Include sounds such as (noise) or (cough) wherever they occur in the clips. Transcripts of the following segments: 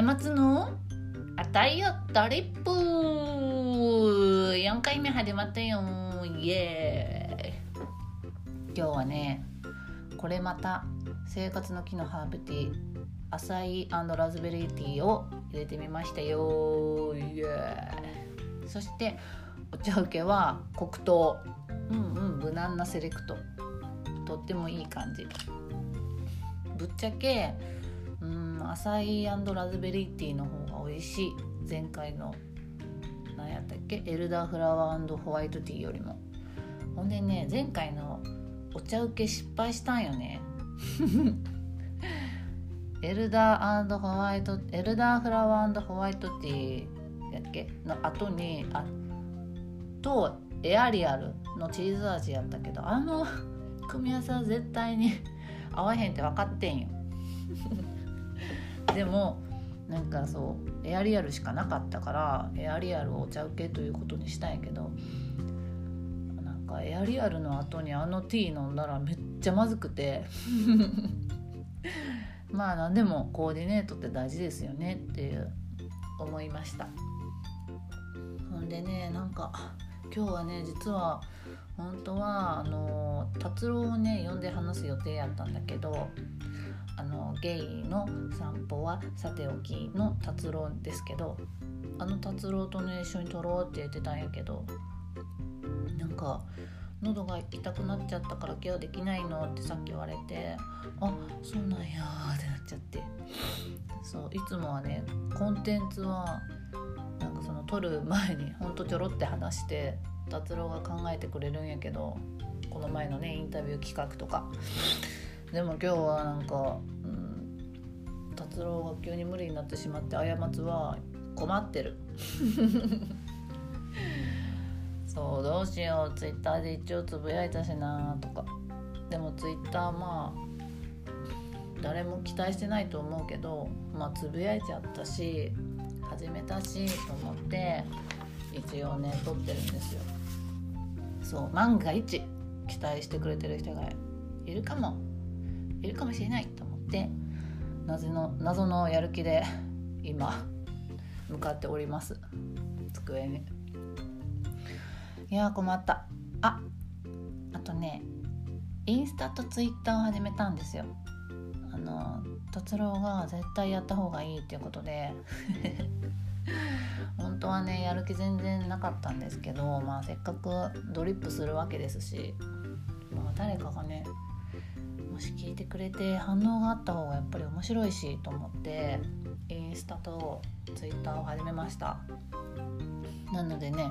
過つのあたいよドリップ4回目始まったよ。イエーイ。今日はねこれまた生活の木のハーブティーアサイラズベリーティーを入れてみましたよ。イエーイ。そしてお茶受けは黒糖。うんうん無難なセレクト。とってもいい感じ。ぶっちゃけうんアサイラズベリーティーの方が美味しい。前回の何やったっけ？エルダーフラワーホワイトティーよりも。ほんでね前回のお茶受け失敗したんよね。(laughs) エルダーホワイトエルダーフラワーホワイトティーやっけ？の後にあとエアリアルのチーズ味やったけどあの組み合わせは絶対に合わへんって分かってんよ。でもなんかそうエアリアルしかなかったからエアリアルをお茶受けということにしたんやけどなんかエアリアルの後にあのティー飲んだらめっちゃまずくて。(laughs) まあ何でもコーディネートって大事ですよねっていう思いました。ほんでねなんか今日はね実は本当はあの達郎をね呼んで話す予定やったんだけどあのゲイの散歩はさておきの達郎ですけどあの達郎とね一緒に撮ろうって言ってたんやけどなんか喉が痛くなっちゃったから今日できないのってさっき言われてあそうなんやってなっちゃって。そういつもはねコンテンツはなんかその撮る前にほんとちょろって話して達郎が考えてくれるんやけどこの前のねインタビュー企画とか。でも今日はなんか、うん、達郎が急に無理になってしまって過つは困ってる。(laughs) そうどうしようツイッターで一応つぶやいたしなとか。でもツイッターまあ誰も期待してないと思うけどまあつぶやいちゃったし始めたしと思って一応ね撮ってるんですよ。そう万が一期待してくれてる人がいるかもいるかもしれないと思って謎の謎のやる気で今向かっております。机に。いや困った。ああとねインスタとツイッターを始めたんですよ。あの達郎が絶対やった方がいいっていうことで (laughs) 本当はねやる気全然なかったんですけど、まあ、せっかくドリップするわけですし、まあ、誰かがねもし聞いてくれて反応があった方がやっぱり面白いしと思ってインスタとツイッターを始めました。なのでね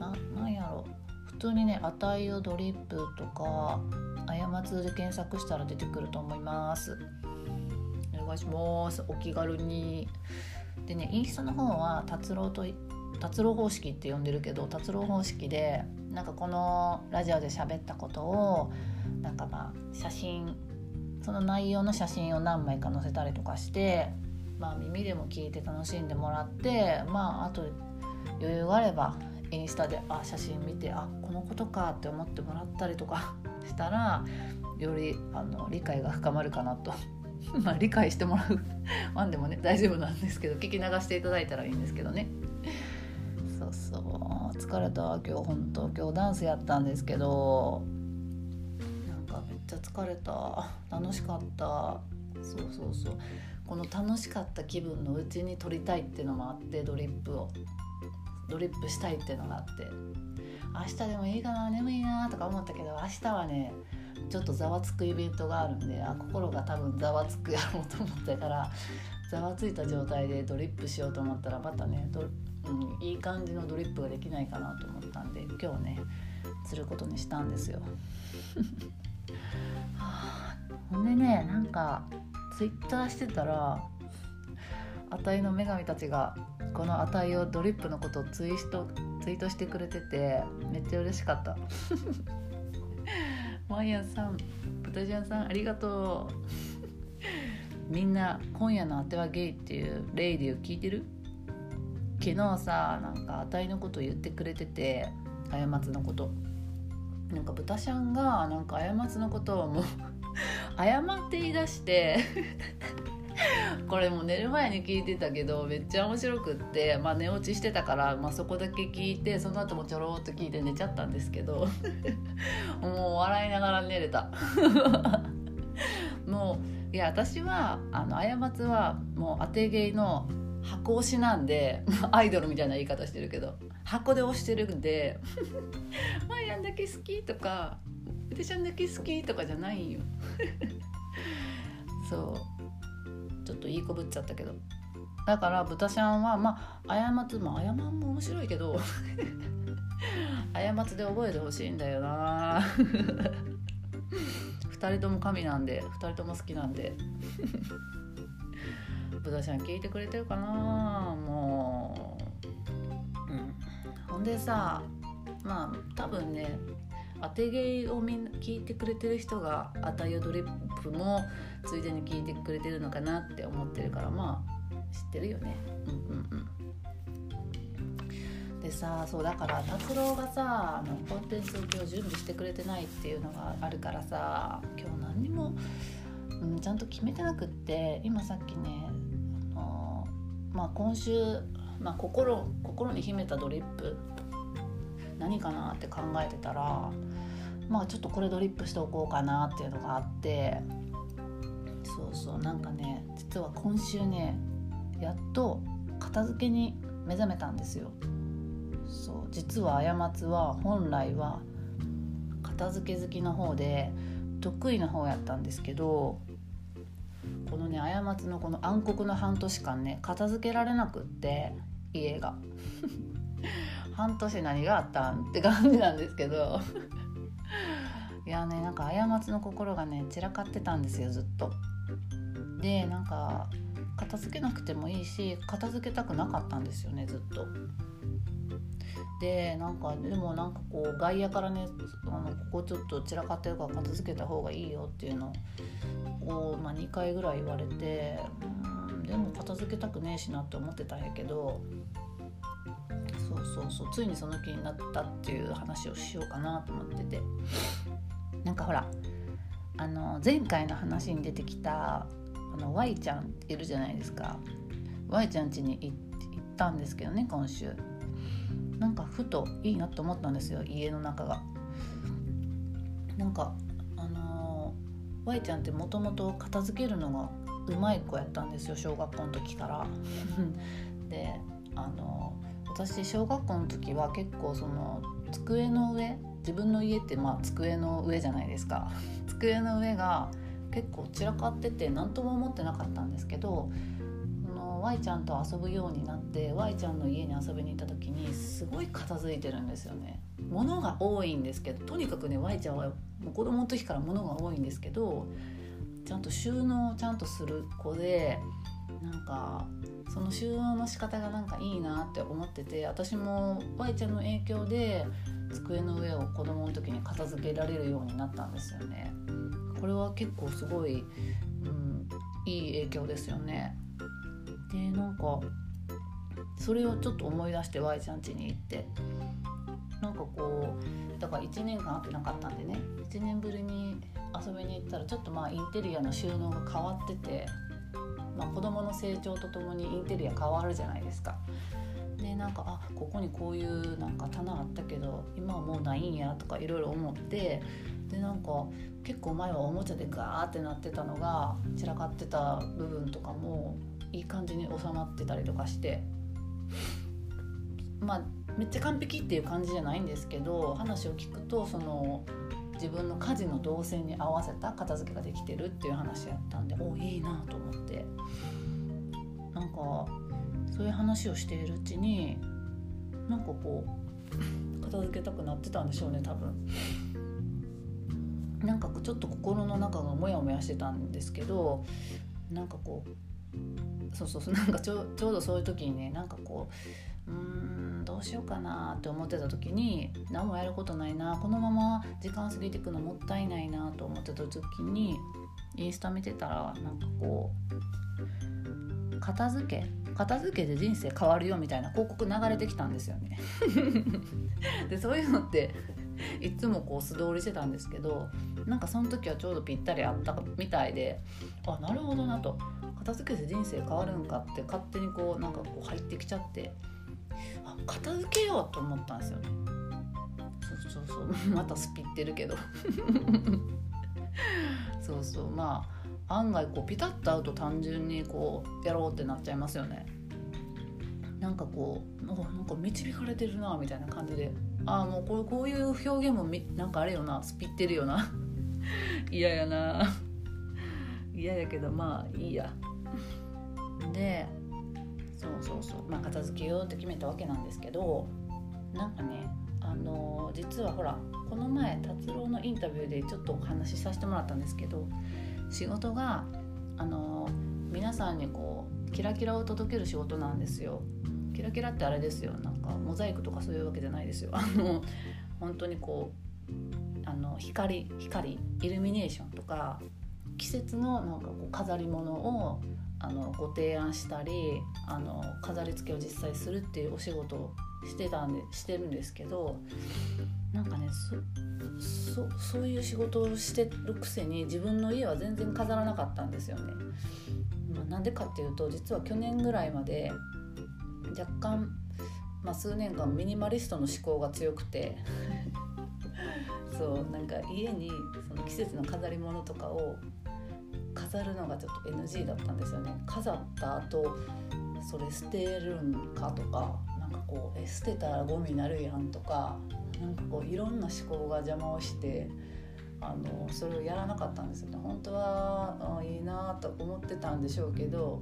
なんやろ。普通にね「あたいよドリップ」とか「過つ」で検索したら出てくると思います。お願いします。お気軽に。でねインスタの方は達郎と達郎方式って呼んでるけど達郎方式でなんかこのラジオで喋ったことをなんかまあ写真その内容の写真を何枚か載せたりとかしてまあ耳でも聞いて楽しんでもらってまああと余裕があればインスタであ写真見てあこのことかって思ってもらったりとか (laughs) したらよりあの理解が深まるかなと。(laughs) まあ理解してもらう。(laughs) ワンでもね大丈夫なんですけど聞き流していただいたらいいんですけどね。そうそう。疲れた。今日本当今日ダンスやったんですけどかめっちゃ疲れた。楽しかった。そうそうそう。この楽しかった気分のうちに撮りたいっていうのもあってドリップを。ドリップしたいっていうのがあって。明日でもいいかな眠いなとか思ったけど明日はねちょっとざわつくイベントがあるんであ心が多分ざわつくやろうと思ったからざわついた状態でドリップしようと思ったらまたねうん、いい感じのドリップができないかなと思ったんで今日ねすることにしたんですよ。ほんでねなんかツイッターしてたらあたいの女神たちがこのあたいをドリップのことをツイートツイートしてくれててめっちゃ嬉しかった。(laughs) マイヤンさんブタジャンさんありがとう。みんな「今夜のあてはゲイ」っていうレイディを聞いてる？昨日さなんかあたいのこと言ってくれてて過つのこと。なんか豚ちゃんがなんか過つのことをもう (laughs) 謝って言い出して (laughs) これもう寝る前に聞いてたけどめっちゃ面白くって、まあ、寝落ちしてたから、まあ、そこだけ聞いてその後もちょろっと聞いて寝ちゃったんですけど (laughs) もう笑いながら寝れた。もういや私はあの過ちはもう当て芸の箱推しなんで (laughs) アイドルみたいな言い方してるけど箱で推してるんで「マイアンだけ好き」とか「うてちゃんだけ好き」とかじゃないんよ。(laughs) そう。ちょっといい子ぶっちゃったけど。だから豚ちゃんはまあ過ちも過も面白いけど (laughs) 過ちで覚えてほしいんだよな。2人とも神なんで2人とも好きなんで。豚ちゃん聞いてくれてるかな？もう、うん、ほんでさまあ多分ね当て芸をみんな聞いてくれてる人が「あたゆドリップ」もついでに聞いてくれてるのかなって思ってるからまあ知ってるよね。うんうんうん。でさそうだから達郎がさあのコンテンツを今日準備してくれてないっていうのがあるからさ今日何にも、うん、ちゃんと決めてなくって今さっきねまあ今週、まあ心、心に秘めたドリップ何かなって考えてたらまあちょっとこれドリップしておこうかなっていうのがあってそうそうなんかね実は今週ねやっと片付けに目覚めたんですよ。そう実は過ちは本来は片付け好きの方で得意な方やったんですけどこのね過ちのこの暗黒の半年間ね片付けられなくって家が (laughs) 半年何があったんって感じなんですけど (laughs) いやねなんか過ちの心がね散らかってたんですよずっと。でなんか片付けなくてもいいし片付けたくなかったんですよねずっと。でなんかでもなんかこう外野からねあのここちょっと散らかってるから片付けた方がいいよっていうのを、まあ、2回ぐらい言われてうんでも片付けたくねえしなって思ってたんやけどそうそうそうついにその気になったっていう話をしようかなと思っててなんかほらあの前回の話に出てきたあの Y ちゃんいるじゃないですか Y ちゃん家に行ったんですけどね今週。なんかふといいなと思ったんですよ家の中が。なんかあのー、Y ちゃんってもともと片付けるのがうまい子やったんですよ小学校の時から。(laughs) であのー、私小学校の時は結構その机の上自分の家ってまあ机の上じゃないですか (laughs) 机の上が結構散らかってて何とも思ってなかったんですけど Y ちゃんと遊ぶようになって Y ちゃんの家に遊びに行った時にすごい片付いてるんですよね。物が多いんですけどとにかくね Y ちゃんはもう子供の時から物が多いんですけどちゃんと収納ちゃんとする子でなんかその収納の仕方がなんかいいなって思ってて私も Y ちゃんの影響で机の上を子供の時に片付けられるようになったんですよね。これは結構すごい、うん、いい影響ですよね。でなんかそれをちょっと思い出して Y ちゃん家に行ってなんかこうだから1年間会ってなかったんでね1年ぶりに遊びに行ったらちょっとまあインテリアの収納が変わってて、まあ、子供の成長とともにインテリア変わるじゃないですか。でなんかあここにこういうなんか棚あったけど今はもうないんやとかいろいろ思ってでなんか結構前はおもちゃでガーってなってたのが散らかってた部分とかもいい感じに収まってたりとかしてまあめっちゃ完璧っていう感じじゃないんですけど話を聞くとその自分の家事の動線に合わせた片付けができてるっていう話やったんでおいいなと思ってなんかそういう話をしているうちになんかこう片付けたくなってたんでしょうね多分。なんかちょっと心の中がモヤモヤしてたんですけどなんかこうそうそうそうなんかちょちょうどそういう時にねなんかこううーんどうしようかなって思ってた時に何もやることないなこのまま時間過ぎていくのもったいないなと思ってた時にインスタ見てたらなんかこう片付け片付けで人生変わるよみたいな広告流れてきたんですよね。(laughs) でそういうのっていつもこう素通りしてたんですけどなんかその時はちょうどぴったりあったみたいであなるほどなと。片付けて人生変わるんかって勝手にこうなんかこう入ってきちゃって。あ片付けようと思ったんですよね。そうそうそう。(laughs) またスピってるけど。(laughs) そうそう。まあ案外こうピタッと合うと単純にこうやろうってなっちゃいますよね。なんかこうなんか導かれてるなみたいな感じで。ああもうこうこういう表現もみなんかあれよな。スピってるよな。(laughs) 嫌やな。嫌やけどまあいいや。でそうそうそうまあ片付けようって決めたわけなんですけどなんかねあの実はほらこの前達郎のインタビューでちょっとお話しさせてもらったんですけど仕事があの皆さんにこうキラキラを届ける仕事なんですよ。キラキラってあれですよなんかモザイクとかそういうわけじゃないですよ。あの本当にこうあの光光イルミネーションとか季節のなんかこう飾り物をあのご提案したりあの飾り付けを実際するっていうお仕事をしてたんでしてるんですけどなんかねそそういう仕事をしてるくせに自分の家は全然飾らなかったんですよね。まあ、なんでかっていうと実は去年ぐらいまで若干、まあ、数年間ミニマリストの思考が強くて (laughs) そうなんか家にその季節の飾り物とかを飾るのがちょっと NG だったんですよね。飾った後それ捨てるんかとかなんかこうえ捨てたらゴミになるやんとかなんかこういろんな思考が邪魔をしてあのそれをやらなかったんですよね。本当はあいいなと思ってたんでしょうけど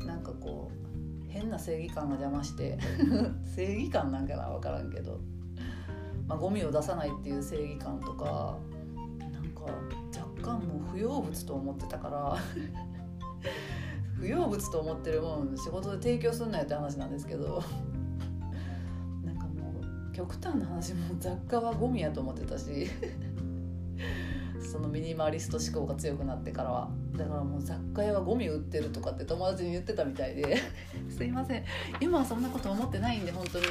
なんかこう変な正義感が邪魔して (laughs) 正義感なんかな分からんけど、まあ、ゴミを出さないっていう正義感とかなんか干も不要物と思ってたから。不要物と思ってるもん仕事で提供すんなよって話なんですけど。なんかもう極端な話も雑貨はゴミやと思ってたし。そのミニマリスト思考が強くなってからは。だからもう雑貨屋はゴミ売ってるとかって友達に言ってたみたいで。すいません。今はそんなこと思ってないんで本当に。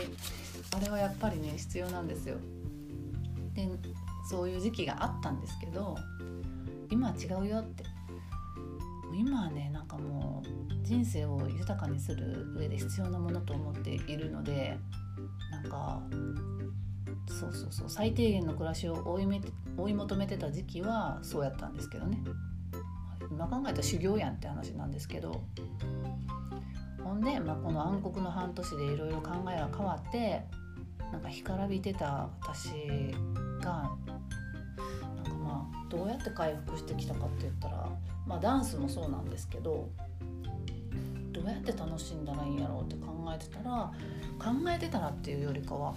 あれはやっぱりね必要なんですよ。でそういう時期があったんですけど。今は違うよって。今はねなんかもう人生を豊かにする上で必要なものと思っているのでなんかそうそうそう最低限の暮らしを追いめ追い求めてた時期はそうやったんですけどね。今考えたら修行やんって話なんですけど。ほんで、まあ、この暗黒の半年でいろいろ考えが変わってなんか干からびてた私がどうやって回復してきたかって言ったら、まあ、ダンスもそうなんですけどどうやって楽しんだらいいんやろうって考えてたら考えてたらっていうよりかは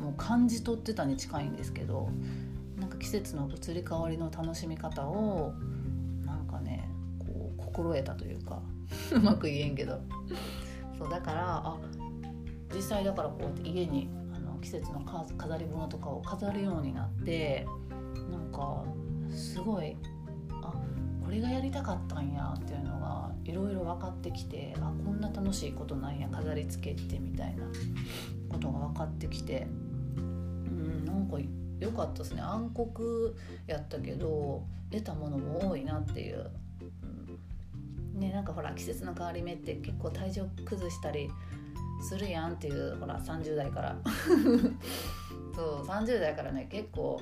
もう感じ取ってたに近いんですけどなんか季節の移り変わりの楽しみ方をなんかねこう心得たというか (laughs) うまく言えんけど。そうだからあ実際だからこうやって家にあの季節の飾り物とかを飾るようになってなんかすごいあこれがやりたかったんやっていうのがいろいろ分かってきてあこんな楽しいことなんや飾り付けてみたいなことが分かってきてうんなんか良かったですね。暗黒やったけど得たものも多いなっていう、うん、ねなんかほら季節の変わり目って結構体調崩したりするやんっていうほら30代から。(laughs) そう30代からね結構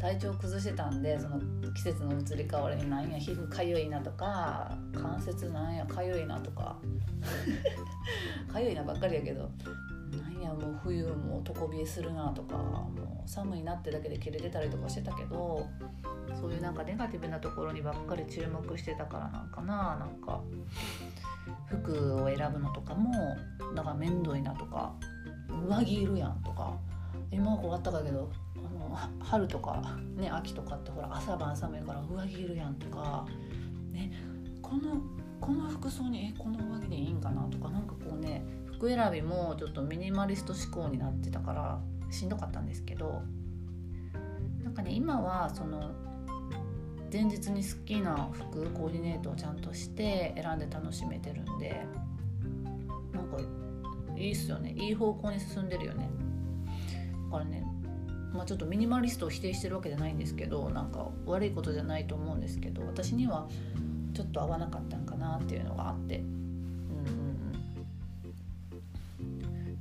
体調崩してたんでその季節の移り変わりになんや皮膚かゆいなとか関節なんやかゆいなとか。(laughs) かゆいなばっかりやけどなんやもう冬も床冷えするなとかもう寒いなってだけで切れてたりとかしてたけどそういうなんかネガティブなところにばっかり注目してたからなんかななんか服を選ぶのとかもだか面倒いなとか上着いるやんとか。今はこうあったかいけど春とか、ね、秋とかってほら朝晩寒いから上着いるやんとか、ね、このこの服装にえこの上着でいいんかなとかなんかこうね服選びもちょっとミニマリスト思考になってたからしんどかったんですけどなんかね今はその前日に好きな服コーディネートをちゃんとして選んで楽しめてるんでなんかいいっすよね。いい方向に進んでるよね。だからねまあ、ちょっとミニマリストを否定してるわけじゃないんですけどなんか悪いことじゃないと思うんですけど私にはちょっと合わなかったんかなっていうのがあって。うん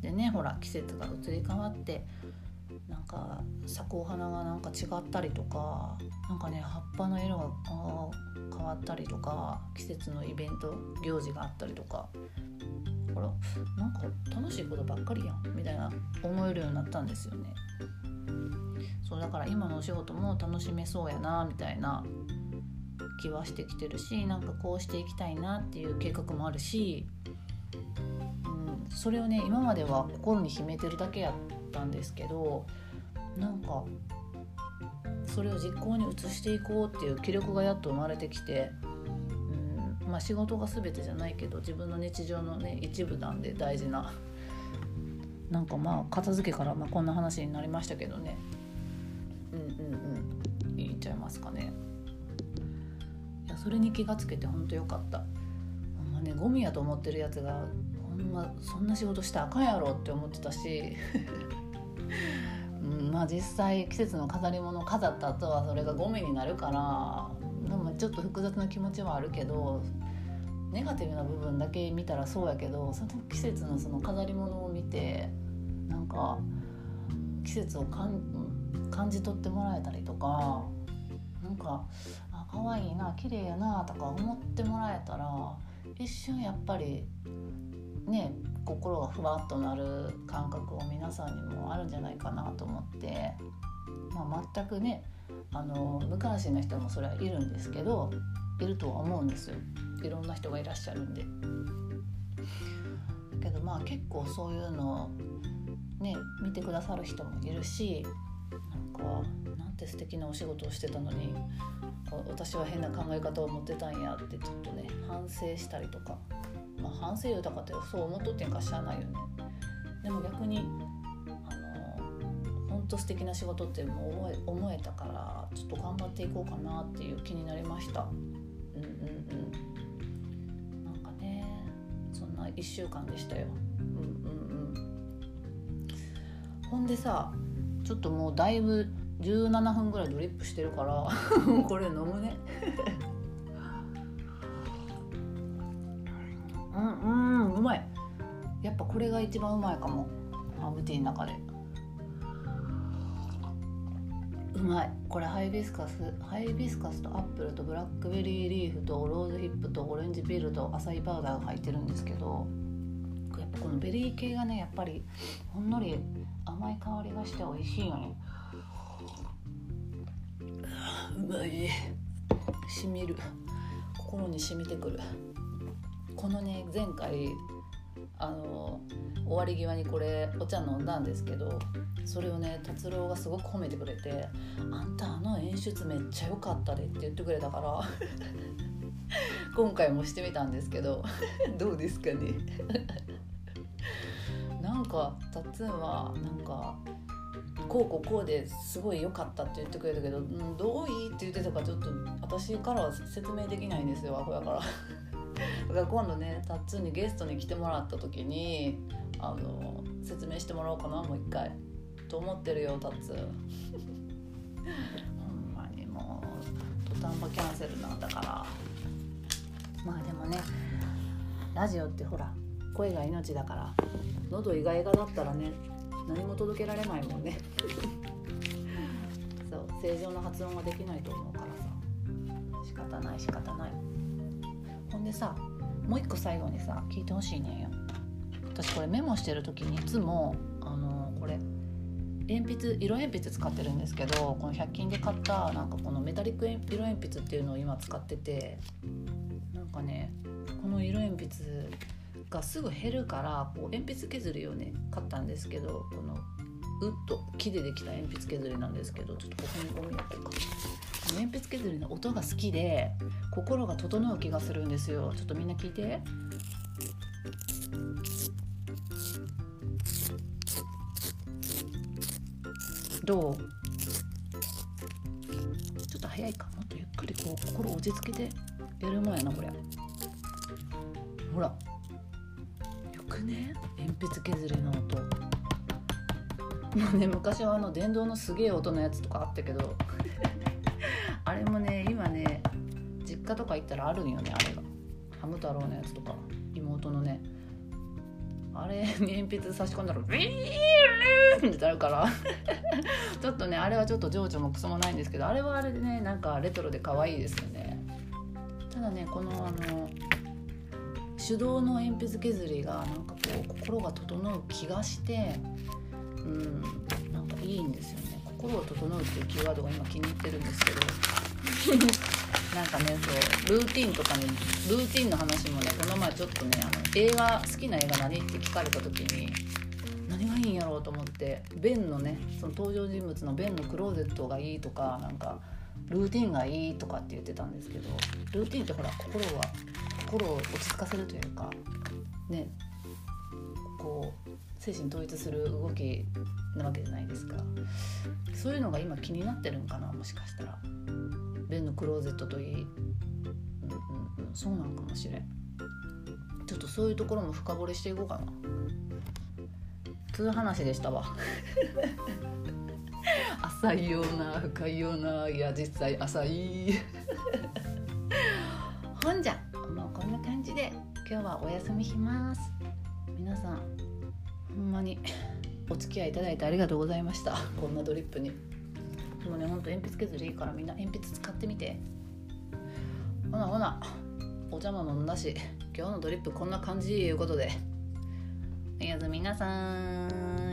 でねほら季節が移り変わってなんか咲くお花がなんか違ったりとかなんかね葉っぱの色が変わったりとか季節のイベント行事があったりとか。あらなんか楽しいことばっかりやんみたいな思えるようになったんですよね。そうだから今のお仕事も楽しめそうやなみたいな気はしてきてるしなんかこうしていきたいなっていう計画もあるし、うん、それをね今までは心に秘めてるだけやったんですけどなんかそれを実行に移していこうっていう気力がやっと生まれてきて、うんまあ、仕事が全てじゃないけど自分の日常のね一部なんで大事な。なんかまあ片付けからまこんな話になりましたけどね。うんうんうん。言っちゃいますかね。いやそれに気がつけてほんとよかった。ほんまねゴミやと思ってるやつがほんまそんな仕事したらあかんやろって思ってたし。(laughs) うん、まあ実際季節の飾り物飾った後はそれがゴミになるからでもちょっと複雑な気持ちはあるけどネガティブな部分だけ見たらそうやけどその季節のその飾り物を見てなんか季節を感感じ取ってもらえたりとかなんかあ可愛いな綺麗やなとか思ってもらえたら一瞬やっぱりね心がふわっとなる感覚を皆さんにもあるんじゃないかなと思って、まあ、全くねあの無関心な人もそれはいるんですけどいるとは思うんですよいろんな人がいらっしゃるんで。けどまあ結構そういうのをね見てくださる人もいるしなんかなんて素敵なお仕事をしてたのに私は変な考え方を持ってたんやってちょっとね反省したりとか。まあ、反省豊かってそう思っとってんか知らないよね。でも逆にあの本当素敵な仕事ってもう思え思えたからちょっと頑張っていこうかなっていう気になりました。うんうんうん。なんかねそんな1週間でしたよ。うんうんうん。ほんでさちょっともうだいぶ17分ぐらいドリップしてるから (laughs) これ飲むね。うんうんうまい。やっぱこれが一番うまいかも。ハーブティーの中で。うまい。これハイビスカス。ハイビスカスとアップルとブラックベリーリーフとローズヒップとオレンジピールとアサイパウダーが入ってるんですけどこのベリー系がねやっぱりほんのり甘い香りがして美味しいよ。ねうまい。しみる。心に染みてくる。このね前回あの終わり際にこれお茶飲んだんですけどそれをね達郎がすごく褒めてくれて「あんたあの演出めっちゃ良かったで」って言ってくれたから (laughs) 今回もしてみたんですけど (laughs) どうですかね。なんかタッツンはなんかこうこうこうですごい良かったって言ってくれたけど、うん、どういいって言ってたかちょっと私からは説明できないんですよアホやから。(laughs) だから今度ねタッツーにゲストに来てもらった時にあの説明してもらおうかなもう一回と思ってるよタッツー。(laughs) ほんまにもう途端場キャンセルなんだから。まあでもねラジオってほら声が命だから喉イガイガだったらね何も届けられないもんね。(laughs) そう正常な発音ができないと思うからさ。仕方ない仕方ない。ほんでさもう一個最後にさ聞いてほしいねんよ。私これメモしてる時にいつもあのこれ鉛筆色鉛筆使ってるんですけどこの100均で買ったなんかこのメタリック色鉛筆っていうのを今使っててなんかねこの色鉛筆がすぐ減るからこう鉛筆削りをね買ったんですけどこのウッド木でできた鉛筆削りなんですけどちょっとここにゴミやこうか。鉛筆削りの音が好きで心が整う気がするんですよ。ちょっとみんな聞いて。どう？ちょっと早いか？もっとゆっくりこう心落ち着けてやるもんやなこれほら。くね。鉛筆削りの音。もうね昔はあの電動のすげえ音のやつとかあったけど (laughs) あれもね今ね実家とか行ったらあるんよねあれが。はム太郎のやつとか妹のね。あれに鉛筆差し込んだらビーンってなるから。(laughs) ちょっとねあれはちょっと情緒もクソもないんですけどあれはあれでねなんかレトロで可愛いですよね。ただねこのあの手動の鉛筆削りがなんかこう心が整う気がしてうんなんかいいんですよね。心を整うっていうキーワードが今気に入ってるんですけど。(laughs) なんかねそうルーティンとかにルーティンの話もねこの前ちょっとねあの映画好きな映画何って聞かれた時に何がいいんやろうと思ってベンのねその登場人物のベンのクローゼットがいいとかなんかルーティンがいいとかって言ってたんですけどルーティンってほら心は心を落ち着かせるというかねこう精神統一する動きなわけじゃないですか。そういうのが今気になってるんかなもしかしたら。ベンのクローゼットといい、うんうん、そうなのかもしれん。ちょっとそういうところも深掘りしていこうかな。つう話でしたわ。(laughs) 浅いような深いようないや実際浅い。ほんじゃもうこんな感じで今日はお休みします。皆さんほんまにお付き合いいただいてありがとうございました。こんなドリップに。でもねほんと鉛筆削りいいからみんな鉛筆使ってみて。ほなほなお茶も飲んだし今日のドリップこんな感じいうことで。おやすみなさーん。